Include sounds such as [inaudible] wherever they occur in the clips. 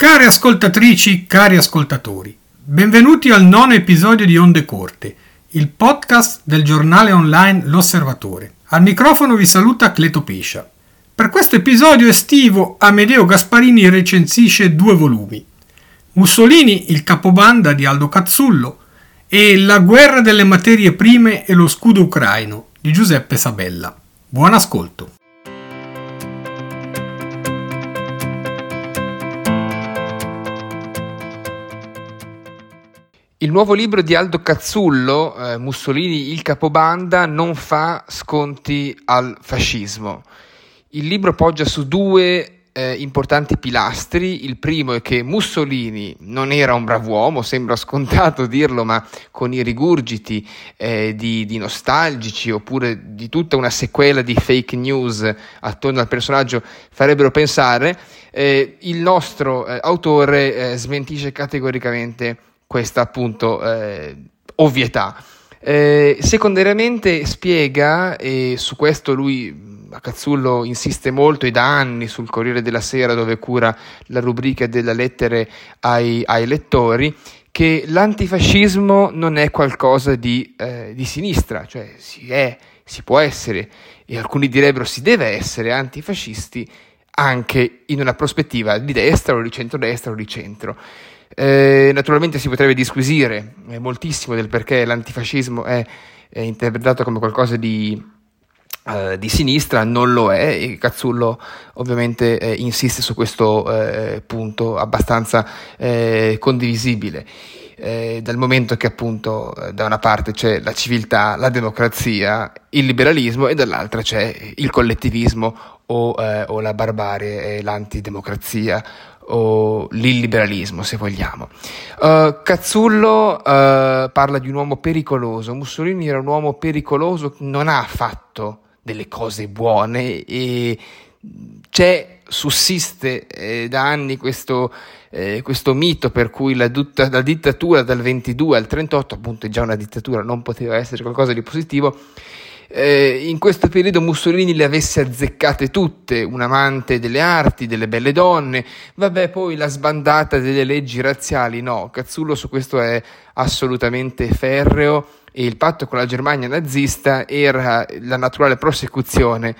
Care ascoltatrici, cari ascoltatori, benvenuti al nono episodio di Onde Corte, il podcast del giornale online L'Osservatore. Al microfono vi saluta Cleto Pescia. Per questo episodio estivo Amedeo Gasparini recensisce due volumi. Mussolini, il capobanda di Aldo Cazzullo e La guerra delle materie prime e lo scudo ucraino di Giuseppe Sabella. Buon ascolto. Il nuovo libro di Aldo Cazzullo, eh, Mussolini il capobanda, non fa sconti al fascismo. Il libro poggia su due eh, importanti pilastri. Il primo è che Mussolini non era un brav'uomo, sembra scontato dirlo, ma con i rigurgiti eh, di, di, nostalgici oppure di tutta una sequela di fake news attorno al personaggio farebbero pensare. Eh, il nostro eh, autore eh, smentisce categoricamente questa appunto eh, ovvietà. Eh, secondariamente spiega, e su questo lui a Cazzullo insiste molto e da anni sul Corriere della Sera dove cura la rubrica delle lettere ai, ai lettori, che l'antifascismo non è qualcosa di, eh, di sinistra, cioè si è, si può essere, e alcuni direbbero si deve essere antifascisti anche in una prospettiva di destra o di centrodestra o di centro. Eh, naturalmente si potrebbe disquisire eh, moltissimo del perché l'antifascismo è, è interpretato come qualcosa di, eh, di, sinistra, non lo è e Cazzullo ovviamente eh, insiste su questo eh, punto abbastanza eh, dal momento che appunto da una parte c'è la civiltà, la democrazia, il liberalismo e dall'altra c'è il collettivismo o, o la barbarie, l'antidemocrazia o l'illiberalismo, se vogliamo. Uh, Cazzullo uh, parla di un uomo pericoloso. Mussolini era un uomo pericoloso, non ha fatto delle cose buone e c'è, sussiste eh, da anni questo, eh, questo, mito per cui la, dutta, la dittatura dal 22 al 38, appunto è già una dittatura, non poteva essere qualcosa di positivo, eh, in questo periodo Mussolini le avesse azzeccate tutte, un amante delle arti, delle belle donne, vabbè poi la sbandata delle leggi razziali, no, Cazzullo su questo è assolutamente ferreo e il patto con la Germania nazista era la naturale prosecuzione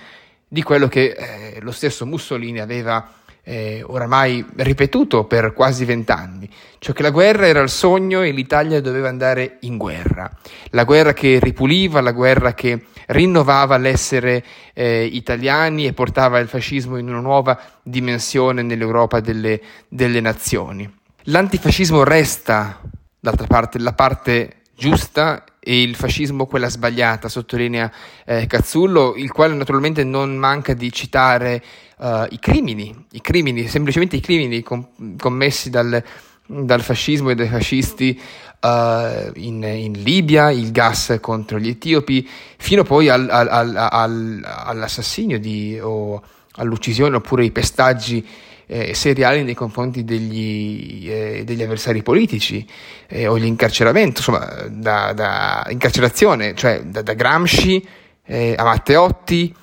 di quello che eh, lo stesso Mussolini aveva eh, oramai ripetuto per quasi vent'anni, cioè che la guerra era il sogno e l'Italia doveva andare in guerra, la guerra che ripuliva, la guerra che rinnovava l'essere eh, italiani e portava il fascismo in una nuova dimensione nell'Europa delle, delle nazioni. L'antifascismo resta, d'altra parte, la parte giusta e il fascismo quella sbagliata, sottolinea eh, Cazzullo, il quale naturalmente non manca di citare uh, i crimini, i crimini, semplicemente i crimini com- commessi dal, dal, fascismo e dai fascisti uh, in, in, Libia, il gas contro gli etiopi, fino poi al, al, al, all'assassinio di, o all'uccisione oppure i pestaggi eh, seriali nei confronti degli, eh, degli avversari politici eh, o l'incarceramento, insomma, da, da incarcerazione, cioè da, da Gramsci eh, a Matteotti,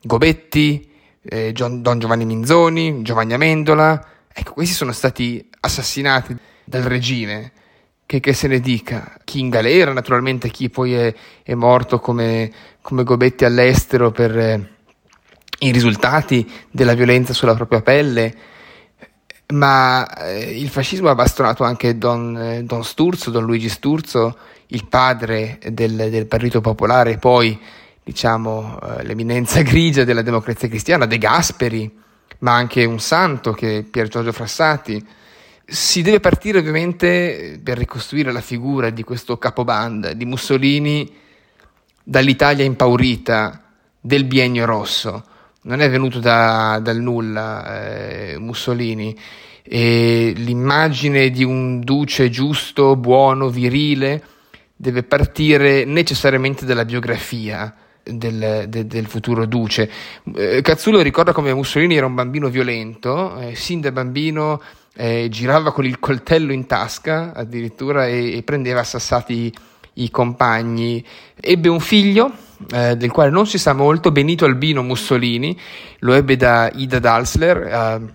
Gobetti, eh, Don Giovanni Minzoni, Giovanni Amendola, ecco, questi sono stati assassinati dal regime. Che, che, se ne dica, chi in galera naturalmente, chi poi è, è morto come, come, Gobetti all'estero per, eh, i risultati della violenza sulla propria pelle, ma eh, il fascismo ha bastonato anche Don, eh, Don, Sturzo, Don Luigi Sturzo, il padre del, del Partito Popolare, poi diciamo eh, l'eminenza [laughs] grigia della democrazia cristiana, De Gasperi, ma anche un santo che è Pier Giorgio Frassati. Si deve partire ovviamente per ricostruire la figura di questo capobanda, di Mussolini, dall'Italia impaurita del biennio rosso non è venuto da, dal nulla eh, Mussolini e l'immagine di un duce giusto, buono, virile deve partire necessariamente dalla biografia del, de, del futuro duce. Eh, Cazzullo ricorda come Mussolini era un bambino violento, eh, sin da bambino eh, girava con il coltello in tasca addirittura e, e prendeva sassati i compagni. Ebbe un figlio eh, del quale non si sa molto, Benito Albino Mussolini, lo ebbe da Ida Dalsler, eh,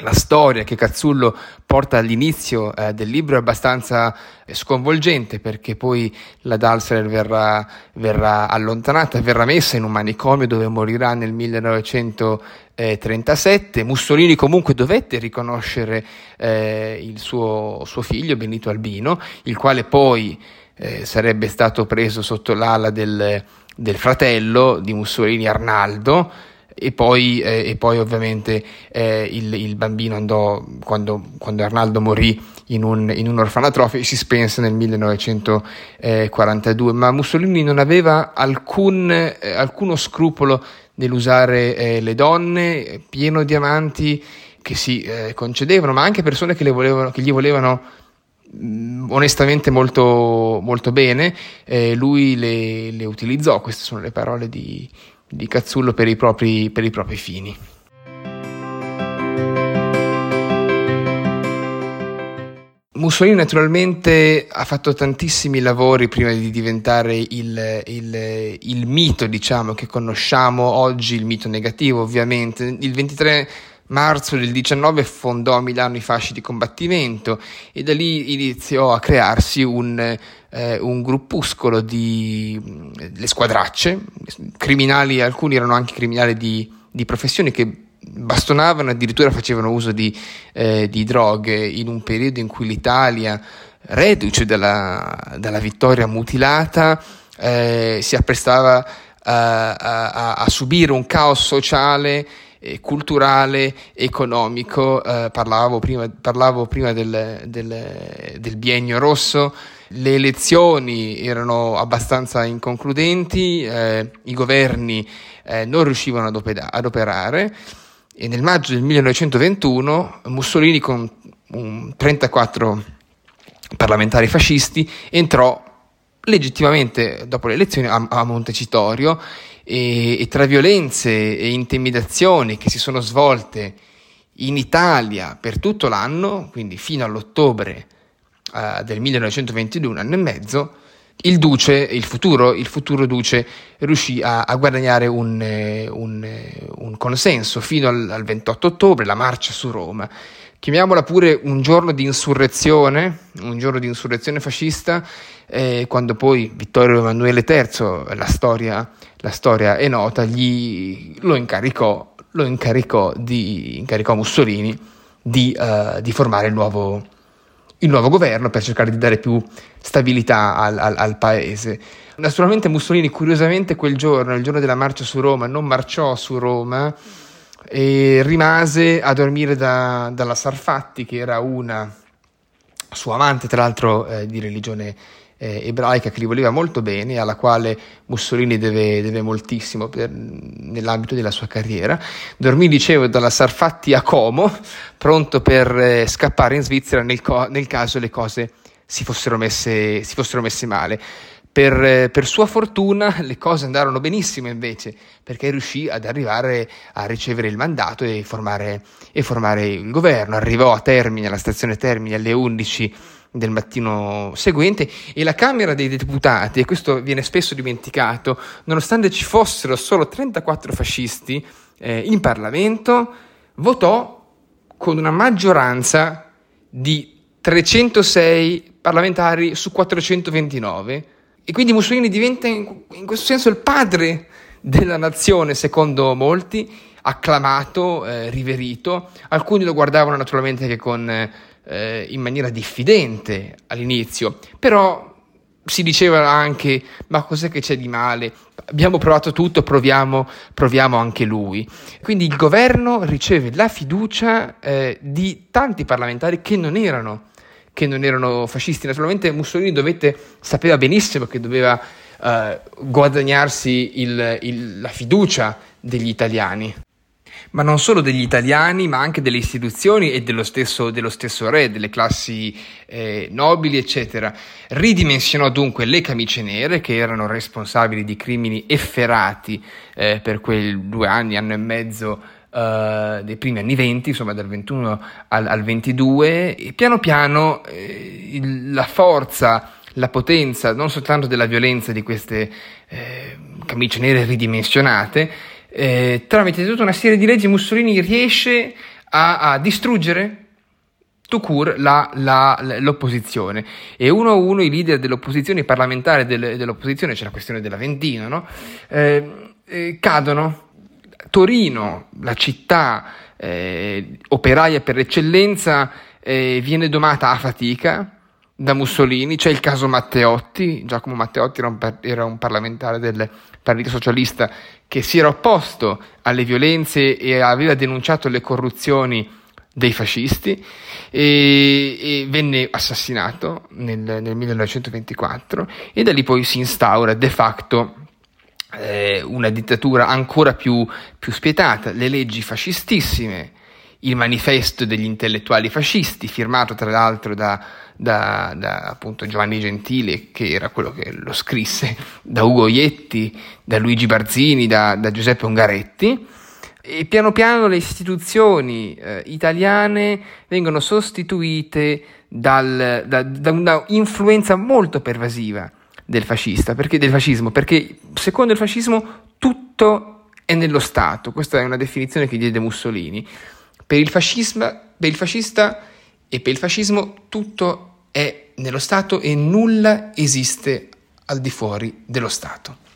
la storia che Cazzullo porta all'inizio eh, del libro è abbastanza eh, sconvolgente perché poi la Dalsler verrà, verrà, allontanata, verrà messa in un manicomio dove morirà nel 1937. Mussolini comunque dovette riconoscere eh, il suo, suo, figlio Benito Albino, il quale poi eh, sarebbe stato preso sotto l'ala del, del fratello di Mussolini Arnaldo e poi, eh, e poi ovviamente eh, il, il, bambino andò, quando, quando Arnaldo morì in un, in un orfanatrofio, si spense nel 1942, ma Mussolini non aveva alcun, eh, alcuno scrupolo nell'usare eh, le donne, pieno di amanti che si eh, concedevano, ma anche persone che, volevano, che gli volevano onestamente molto, molto bene, eh, lui le, le, utilizzò, queste sono le parole di, di Cazzullo per i propri, per i propri fini. Mussolini naturalmente ha fatto tantissimi lavori prima di diventare il, il, il, mito, diciamo, che conosciamo oggi, il mito negativo ovviamente. Il 23 marzo del 19 fondò a Milano i fasci di combattimento e da lì iniziò a crearsi un, eh, un gruppuscolo di le squadracce, criminali, alcuni erano anche criminali di, di professioni che bastonavano, addirittura facevano uso di, eh, di, droghe. In un periodo in cui l'Italia, reduce dalla, dalla vittoria mutilata, eh, si apprestava a, a, a subire un caos sociale eh, culturale, economico, eh, parlavo prima, parlavo prima del, del, del, biennio rosso, le elezioni erano abbastanza inconcludenti, eh, i governi eh, non riuscivano ad, opera- ad, operare e nel maggio del 1921 Mussolini con um, 34 parlamentari fascisti entrò legittimamente dopo le elezioni a, a Montecitorio e, e tra violenze e intimidazioni che si sono svolte in Italia per tutto l'anno, quindi fino all'ottobre uh, del 1922, un anno e mezzo, il duce, il futuro, il futuro duce, riuscì a, a guadagnare un, eh, un, eh, un, consenso fino al, al 28 ottobre, la marcia su Roma. Chiamiamola pure un giorno di insurrezione, un giorno di insurrezione fascista, eh, quando poi Vittorio Emanuele III, la storia, la storia è nota, lo incaricò, lo incaricò, di, incaricò Mussolini di, uh, di formare il nuovo, il nuovo, governo per cercare di dare più stabilità al, al, al, paese. Naturalmente Mussolini, curiosamente, quel giorno, il giorno della marcia su Roma, non marciò su Roma e rimase a dormire da, dalla Sarfatti, che era una sua amante, tra l'altro eh, di religione eh, ebraica che gli voleva molto bene, alla quale Mussolini deve, deve moltissimo per, nell'ambito della sua carriera. Dormì, dicevo, dalla Sarfatti a Como, pronto per eh, scappare in Svizzera nel, co- nel, caso le cose si fossero messe, si fossero messe male. Per, eh, per, sua fortuna [laughs] le cose andarono benissimo invece, perché riuscì ad arrivare a ricevere il mandato e formare, e formare il governo. Arrivò a Termine, alla stazione Termine alle 11 del mattino seguente e la Camera dei Deputati, e questo viene spesso dimenticato, nonostante ci fossero solo 34 fascisti eh, in Parlamento, votò con una maggioranza di 306 parlamentari su 429 e quindi Mussolini diventa in, in questo senso il padre della nazione, secondo molti, acclamato, eh, riverito. Alcuni lo guardavano naturalmente anche con eh, in maniera diffidente all'inizio, però si diceva anche ma cos'è che c'è di male? Abbiamo provato tutto, proviamo, proviamo anche lui. Quindi il governo riceve la fiducia eh, di tanti parlamentari che non erano che non erano fascisti. Naturalmente Mussolini dovette, sapeva benissimo che doveva eh, guadagnarsi il, il, la fiducia degli italiani ma non solo degli italiani, ma anche delle istituzioni e dello stesso, dello stesso re, delle classi eh, nobili, eccetera. Ridimensionò dunque le camicie nere, che erano responsabili di crimini efferati eh, per quei due anni, anno e mezzo Uh, dei primi anni 20, insomma dal 21 al, al 22, e piano piano eh, il, la forza, la potenza non soltanto della violenza di queste eh, camicie nere ridimensionate, eh, tramite tutta una serie di leggi Mussolini riesce a, a distruggere tout la, la, l'opposizione. E uno a uno i leader dell'opposizione, i parlamentari del, dell'opposizione, c'è la questione dell'Aventino, no? eh, eh, cadono. Torino, la città eh, operaia per eccellenza, eh, viene domata a fatica da Mussolini. C'è il caso Matteotti, Giacomo Matteotti era un, era un parlamentare del Partito Socialista che si era opposto alle violenze e aveva denunciato le corruzioni dei fascisti e, e venne assassinato nel, nel, 1924 e da lì poi si instaura de facto eh, una dittatura ancora più, più spietata, le leggi fascistissime, il manifesto degli intellettuali fascisti, firmato tra l'altro da, da, da appunto Giovanni Gentile, che era quello che lo scrisse, [laughs] da Ugo Ietti, da Luigi Barzini, da, da Giuseppe Ungaretti. E piano piano le istituzioni eh, italiane vengono sostituite dal, da, da, una influenza molto pervasiva del, fascista, perché, del fascismo, perché secondo il fascismo tutto è nello Stato, questa è una definizione che diede Mussolini. Per il, per il fascista e per il fascismo tutto è nello Stato e nulla esiste al di fuori dello Stato.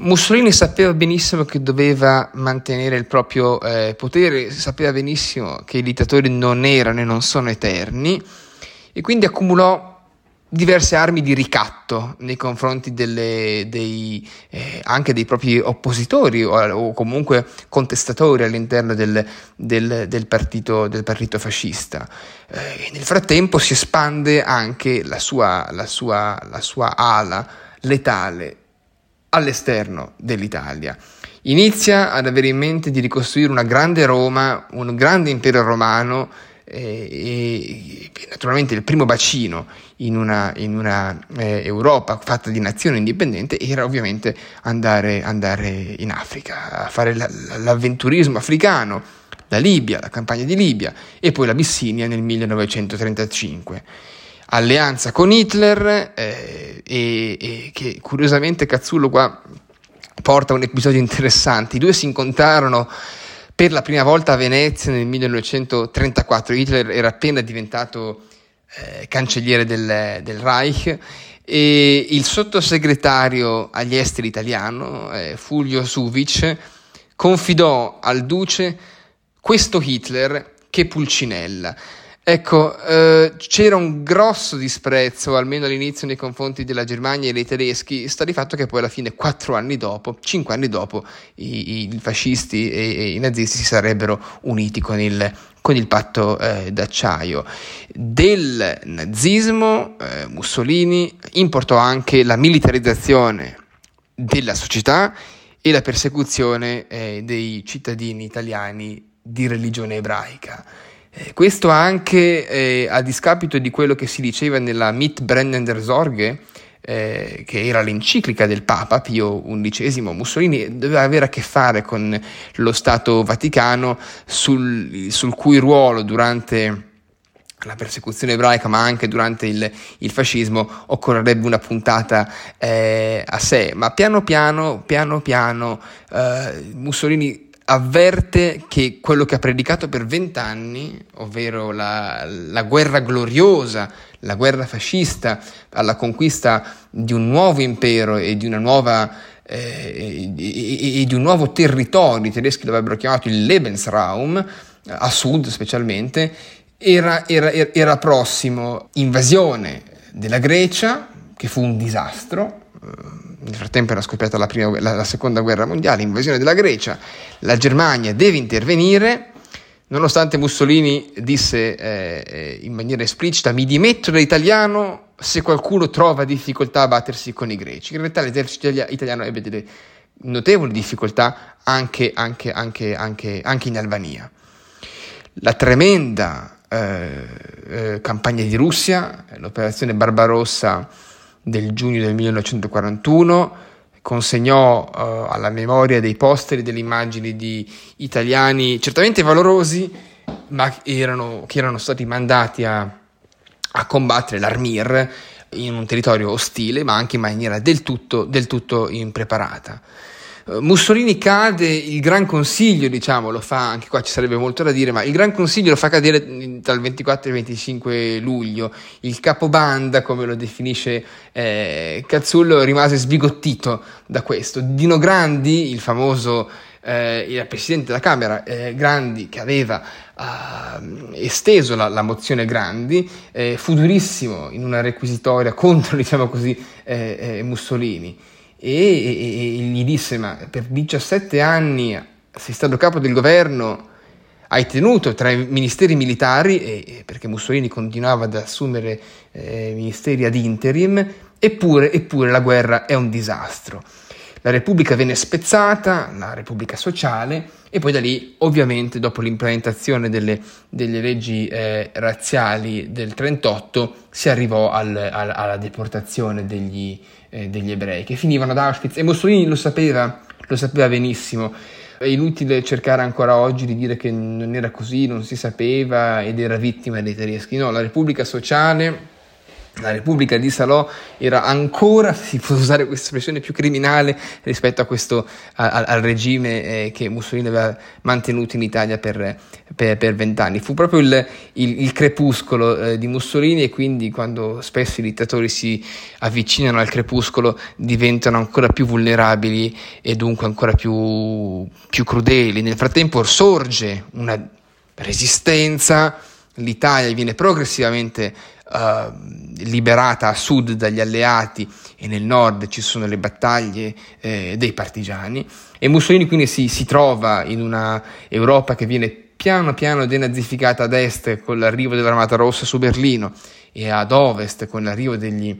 Mussolini sapeva benissimo che doveva mantenere il proprio eh, potere, sapeva benissimo che i dittatori non erano e non sono eterni e quindi accumulò diverse armi di ricatto nei confronti delle, dei, eh, anche dei propri oppositori o, o comunque contestatori all'interno del, del, del, partito, del partito, fascista. Eh, nel frattempo si espande anche la sua, la sua, la sua ala letale all'esterno dell'Italia. Inizia ad avere in mente di ricostruire una grande Roma, un grande impero romano eh, e, e naturalmente il primo bacino in una, in una eh, Europa fatta di nazioni indipendenti era ovviamente andare, andare in Africa, a fare la, l'avventurismo africano, la Libia, la campagna di Libia e poi l'Abissinia nel 1935 alleanza con Hitler eh, e, e, che curiosamente Cazzullo qua porta un episodio interessante. I due si incontrarono per la prima volta a Venezia nel 1934. Hitler era appena diventato eh, cancelliere del, del, Reich e il sottosegretario agli esteri italiano, eh, Fulvio Suvic, confidò al duce questo Hitler che Pulcinella. Ecco, eh, c'era un grosso disprezzo, almeno all'inizio, nei confronti della Germania e dei tedeschi, sta di fatto che poi alla fine, quattro anni dopo, cinque anni dopo, i, i fascisti e, e, i nazisti si sarebbero uniti con il, con il patto eh, d'acciaio. Del nazismo eh, Mussolini importò anche la militarizzazione della società e la persecuzione eh, dei cittadini italiani di religione ebraica. Eh, questo anche eh, a discapito di quello che si diceva nella Mit Brennender Sorge, eh, che era l'enciclica del Papa Pio XI, Mussolini doveva avere a che fare con lo Stato Vaticano, sul, sul cui ruolo durante la persecuzione ebraica, ma anche durante il, il fascismo, occorrerebbe una puntata eh, a sé. Ma piano piano, piano piano, eh, Mussolini avverte che quello che ha predicato per vent'anni, ovvero la, la, guerra gloriosa, la guerra fascista alla conquista di un nuovo impero e di, nuova, eh, e, e di un nuovo territorio, i tedeschi l'avrebbero chiamato il Lebensraum, a sud specialmente, era, era, era prossimo invasione della Grecia, che fu un disastro, nel frattempo era scoppiata la, prima, la, la, seconda guerra mondiale, invasione della Grecia, la Germania deve intervenire, nonostante Mussolini disse eh, in maniera esplicita mi dimetto da italiano se qualcuno trova difficoltà a battersi con i greci. In realtà l'esercito italiano ebbe delle notevoli difficoltà anche, anche, anche, anche in Albania. La tremenda eh, eh, campagna di Russia, l'operazione Barbarossa, del giugno del 1941, consegnò uh, alla memoria dei posteri delle immagini di italiani certamente valorosi, ma erano, che erano stati mandati a, a combattere l'Armir, in un territorio ostile, ma anche in maniera del tutto, del tutto impreparata. Eh, Mussolini cade, il Gran Consiglio, diciamo, lo fa, anche qua ci sarebbe molto da dire, ma il Gran Consiglio lo fa cadere il 24 e il 25 luglio. Il capobanda, come lo definisce eh, Cazzullo, rimase sbigottito da questo. Dino Grandi, il famoso eh, il presidente della Camera, eh, Grandi, che aveva eh, esteso la, la, mozione Grandi, eh, fu durissimo in una requisitoria [laughs] contro, diciamo così, eh, Mussolini e, e, e, gli disse ma per 17 anni sei stato capo del governo hai tenuto tra i ministeri militari e, perché Mussolini continuava ad assumere eh, ministeri ad interim eppure, eppure la guerra è un disastro. La Repubblica venne spezzata, la Repubblica sociale, e poi da lì, ovviamente, dopo l'implementazione delle, delle leggi eh, razziali del 38, si arrivò al, al, alla deportazione degli, eh, degli ebrei, che finivano ad Auschwitz. E Mussolini lo sapeva, lo sapeva benissimo. È inutile cercare ancora oggi di dire che non era così, non si sapeva ed era vittima dei tedeschi. No, la Repubblica Sociale la Repubblica di Salò era ancora, [laughs] si può usare questa espressione, più criminale rispetto questo, a, al regime eh, che Mussolini aveva mantenuto in Italia per, vent'anni. Fu proprio il, il, il crepuscolo eh, di Mussolini e quindi quando spesso i dittatori si avvicinano al crepuscolo diventano ancora più vulnerabili e dunque ancora più, più crudeli. Nel frattempo sorge una resistenza, l'Italia viene progressivamente uh, liberata a sud dagli alleati e nel nord ci sono le battaglie eh, dei partigiani. E Mussolini quindi si, si trova in una Europa che viene piano piano denazificata ad est con l'arrivo dell'Armata Rossa su Berlino e ad ovest con l'arrivo degli,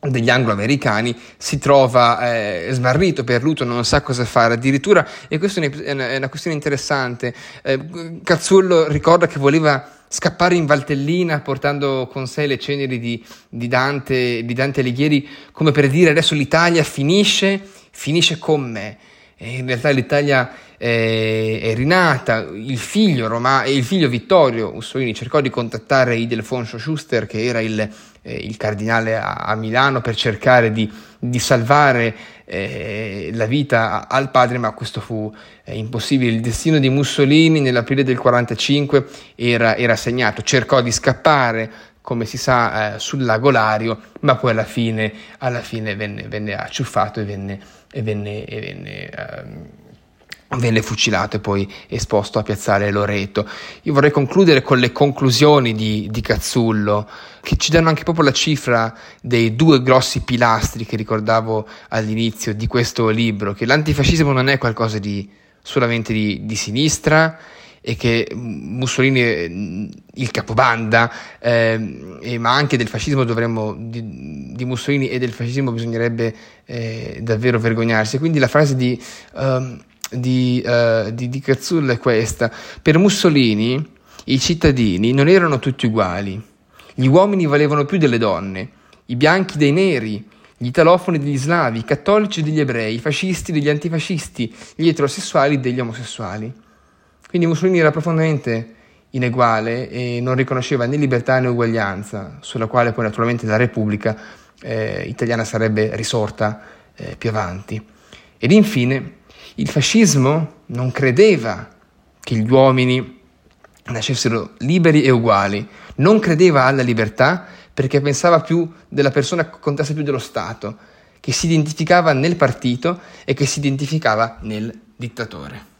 degli anglo-americani si trova eh, smarrito, perduto, non sa cosa fare addirittura e questa è una, questione interessante eh, Cazzullo ricorda che voleva scappare in Valtellina portando con sé le ceneri di, di, Dante, di Dante Alighieri come per dire adesso l'Italia finisce, finisce con me. In realtà l'Italia è, è rinata, il figlio, Roma, il figlio Vittorio Mussolini cercò di contattare Idelfonso Schuster che era il, eh, il cardinale a, a, Milano per cercare di, di salvare eh, la vita al padre, ma questo fu eh, impossibile. Il destino di Mussolini nell'aprile del 1945 era, era segnato, cercò di scappare, come si sa, eh, sul lago Lario, ma poi alla fine, alla fine venne, venne, acciuffato e venne, e venne, e venne ehm, venne fucilato e poi esposto a piazzale Loreto. Io vorrei concludere con le conclusioni di, di, Cazzullo, che ci danno anche proprio la cifra dei due grossi pilastri che ricordavo all'inizio di questo libro, che l'antifascismo non è qualcosa di solamente di, di sinistra e che Mussolini, il capobanda, eh, ma anche del fascismo dovremmo, di, di, Mussolini e del fascismo bisognerebbe eh, davvero vergognarsi. Quindi la frase di... Um, di, uh, di, di Cazzullo è questa. Per Mussolini i cittadini non erano tutti uguali. Gli uomini valevano più delle donne, i bianchi dei neri, gli italofoni degli slavi, i cattolici degli ebrei, i fascisti degli antifascisti, gli eterosessuali degli omosessuali. Quindi Mussolini era profondamente ineguale e non riconosceva né libertà né uguaglianza, sulla quale poi naturalmente la Repubblica eh, italiana sarebbe risorta eh, più avanti. Ed infine il fascismo non credeva che gli uomini nascessero liberi e uguali, non credeva alla libertà perché pensava più della persona che contasse più dello Stato, che si identificava nel partito e che si identificava nel dittatore.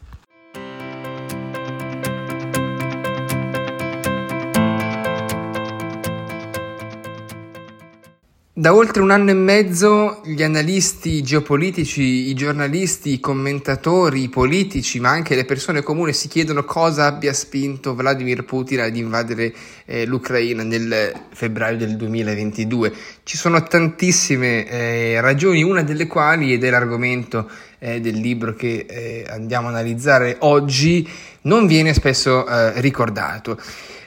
Da oltre un anno e mezzo gli analisti geopolitici, i giornalisti, i commentatori, i politici, ma anche le persone comuni si chiedono cosa abbia spinto Vladimir Putin ad invadere eh, l'Ucraina nel febbraio del 2022. Ci sono tantissime eh, ragioni, una delle quali, ed è l'argomento eh, del libro che eh, andiamo a analizzare oggi, non viene spesso eh, ricordato.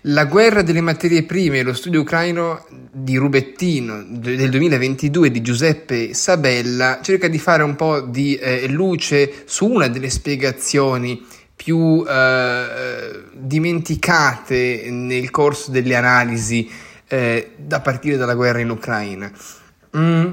La guerra delle materie prime e lo studio ucraino di Rubettino del 2022 di Giuseppe Sabella cerca di fare un po' di eh, luce su una delle spiegazioni più eh, dimenticate nel corso delle analisi eh, da partire dalla guerra in Ucraina. Mm,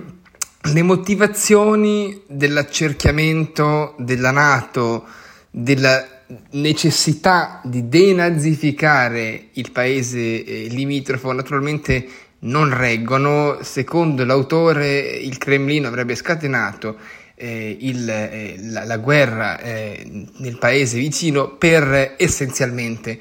le motivazioni dell'accerchiamento della Nato, della necessità di denazificare il paese eh, limitrofo naturalmente non reggono. Secondo l'autore il Cremlino avrebbe scatenato eh, il, eh, la, la, guerra eh, nel paese vicino per essenzialmente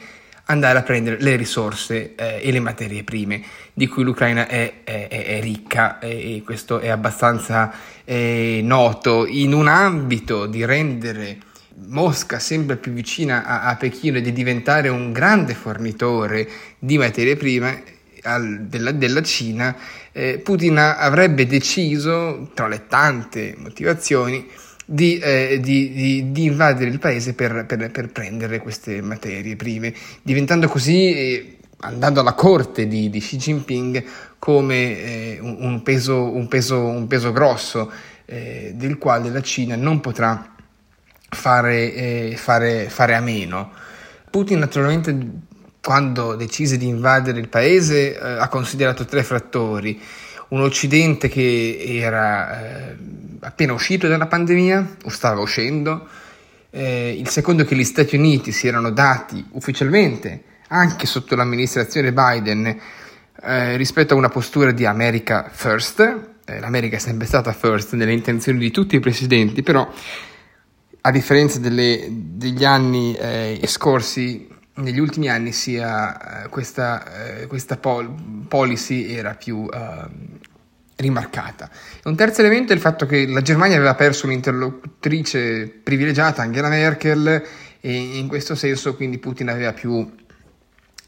andare a prendere le risorse eh, e le materie prime di cui l'Ucraina è, è, è ricca e questo è abbastanza eh, noto in un ambito di rendere Mosca sempre più vicina a, a Pechino e di diventare un grande fornitore di materie prime al, della, della, Cina, eh, Putin avrebbe deciso, tra le tante motivazioni, di, eh, di, di, di, invadere il paese per, per, per, prendere queste materie prime, diventando così, eh, andando alla corte di, Xi Jinping, come eh, un, peso, un, peso, un, peso, grosso eh, del quale la Cina non potrà fare, eh, fare, fare a meno. Putin naturalmente quando decise di invadere il paese eh, ha considerato tre fattori un Occidente che era eh, appena uscito dalla pandemia o stava uscendo, eh, il secondo che gli Stati Uniti si erano dati ufficialmente, anche sotto l'amministrazione Biden, eh, rispetto a una postura di America First, eh, l'America è sempre stata first nelle intenzioni di tutti i presidenti, però a differenza delle, degli anni eh, scorsi, negli ultimi anni sia eh, questa, eh, questa pol- policy era più uh, rimarcata. Un terzo elemento è il fatto che la Germania aveva perso un'interlocutrice privilegiata, Angela Merkel, e in questo senso quindi Putin aveva più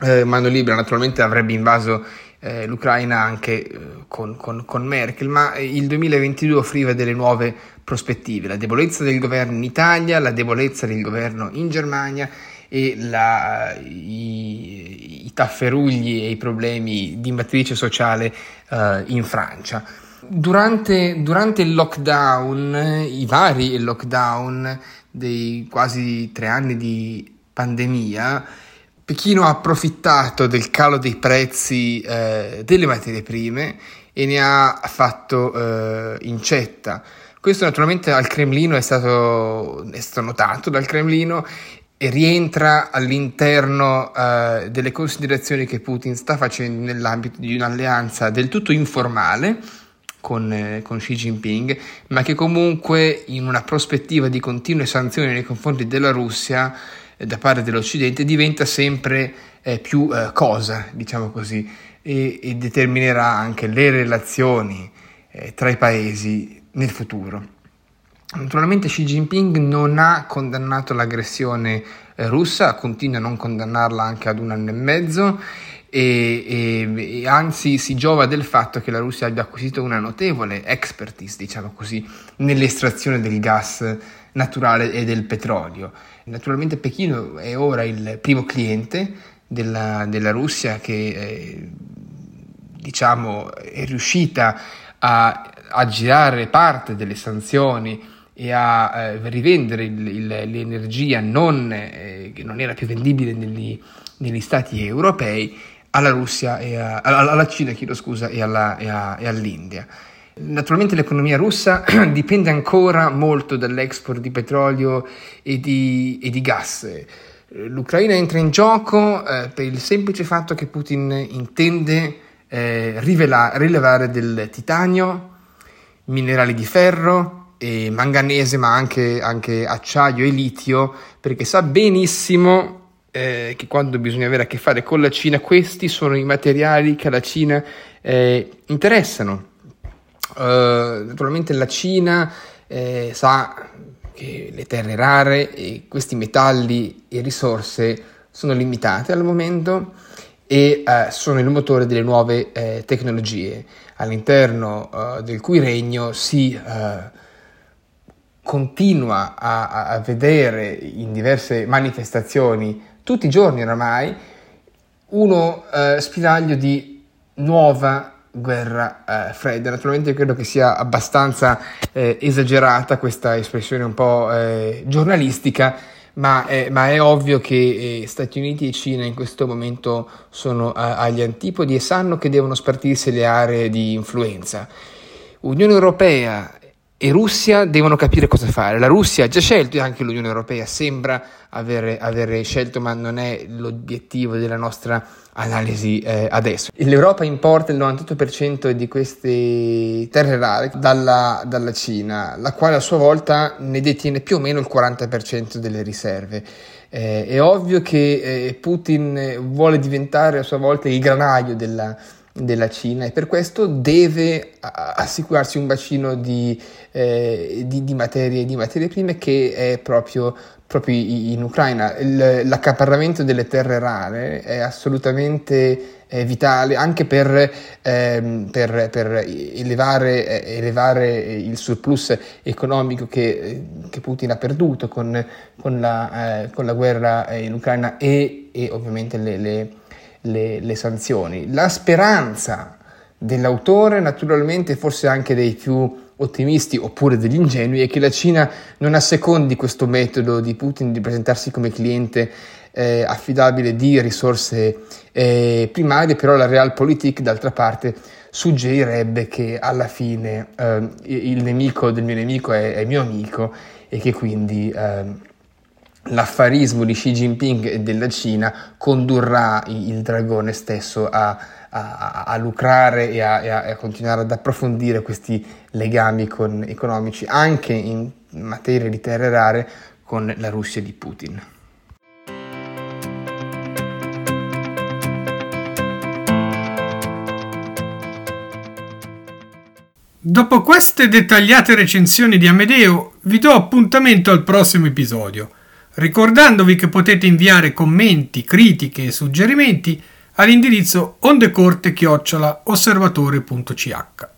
eh, mano libera, naturalmente avrebbe invaso eh, l'Ucraina anche eh, con, con, con, Merkel, ma il 2022 offriva delle nuove prospettive, la debolezza del governo in Italia, la debolezza del governo in Germania e la, i, i, tafferugli e i problemi di matrice sociale uh, in Francia. Durante, durante, il lockdown, i vari lockdown dei quasi tre anni di pandemia, Pechino ha approfittato del calo dei prezzi eh, delle materie prime e ne ha fatto eh, incetta. Questo naturalmente al Cremlino è stato, è stato notato dal Cremlino e rientra all'interno uh, delle considerazioni che Putin sta facendo nell'ambito di un'alleanza del tutto informale con, eh, con, Xi Jinping, ma che comunque in una prospettiva di continue sanzioni nei confronti della Russia eh, da parte dell'Occidente diventa sempre eh, più eh, cosa, diciamo così, e, e, determinerà anche le relazioni eh, tra i paesi nel futuro. Naturalmente Xi Jinping non ha condannato l'aggressione eh, russa, continua a non condannarla anche ad un anno e mezzo e, e, e, anzi si giova del fatto che la Russia abbia acquisito una notevole expertise, diciamo così, nell'estrazione del gas naturale e del petrolio. Naturalmente Pechino è ora il primo cliente della, della Russia che eh, diciamo, è riuscita a, a girare parte delle sanzioni e a eh, rivendere il, il, l'energia non, eh, che non era più vendibile negli, negli, stati europei alla Russia e a, alla Cina scusa, e, alla, e, a, e all'India. Naturalmente l'economia russa [clears throat] dipende ancora molto dall'export di petrolio e di, e di gas. L'Ucraina entra in gioco eh, per il semplice fatto che Putin intende eh, rivela, rilevare del titanio, minerali di ferro, e manganese, ma anche, anche, acciaio e litio, perché sa benissimo eh, che quando bisogna avere a che fare con la Cina, questi sono i materiali che alla Cina eh, interessano. Uh, naturalmente la Cina eh, sa che le terre rare e questi metalli e risorse sono limitate al momento e uh, sono il motore delle nuove uh, tecnologie all'interno del cui regno si continua a, a, vedere in diverse manifestazioni tutti i giorni oramai uno eh, spiraglio di nuova guerra eh, fredda. Naturalmente credo che sia abbastanza eh, esagerata questa espressione un po' eh, giornalistica, ma è, ma è ovvio che eh, Stati Uniti e Cina in questo momento sono a, agli antipodi e sanno che devono spartirsi le aree di influenza. Unione Europea e Russia devono capire cosa fare. La Russia ha già scelto e anche l'Unione Europea sembra avere, avere scelto, ma non è l'obiettivo della nostra analisi eh, adesso. L'Europa importa il 98% di queste terre rare dalla, dalla, Cina, la quale a sua volta ne detiene più o meno il 40% delle riserve. Eh, è ovvio che eh, Putin vuole diventare a sua volta il granaio della, della Cina e per questo deve assicurarsi un bacino di, eh, di, di, materie, di materie prime che è proprio, proprio in Ucraina. Il, l'accaparramento delle terre rare è assolutamente eh, vitale anche per, eh, per, per elevare, eh, elevare, il surplus economico che, che, Putin ha perduto con, con, la, eh, con la, guerra in Ucraina e, e ovviamente le, le le, le sanzioni. La speranza dell'autore, naturalmente forse anche dei più ottimisti oppure degli ingenui, è che la Cina non assecondi questo metodo di Putin di presentarsi come cliente eh, affidabile di risorse eh, primarie, però la realpolitik d'altra parte suggerirebbe che alla fine eh, il nemico del mio nemico è, è mio amico e che quindi ehm, l'affarismo di Xi Jinping e della Cina condurrà il dragone stesso a, a, a lucrare e a, e a, continuare ad approfondire questi legami con, economici anche in materia di terre rare con la Russia di Putin. Dopo queste dettagliate recensioni di Amedeo, vi do appuntamento al prossimo episodio ricordandovi che potete inviare commenti, critiche e suggerimenti all'indirizzo ondecorte-osservatore.ch.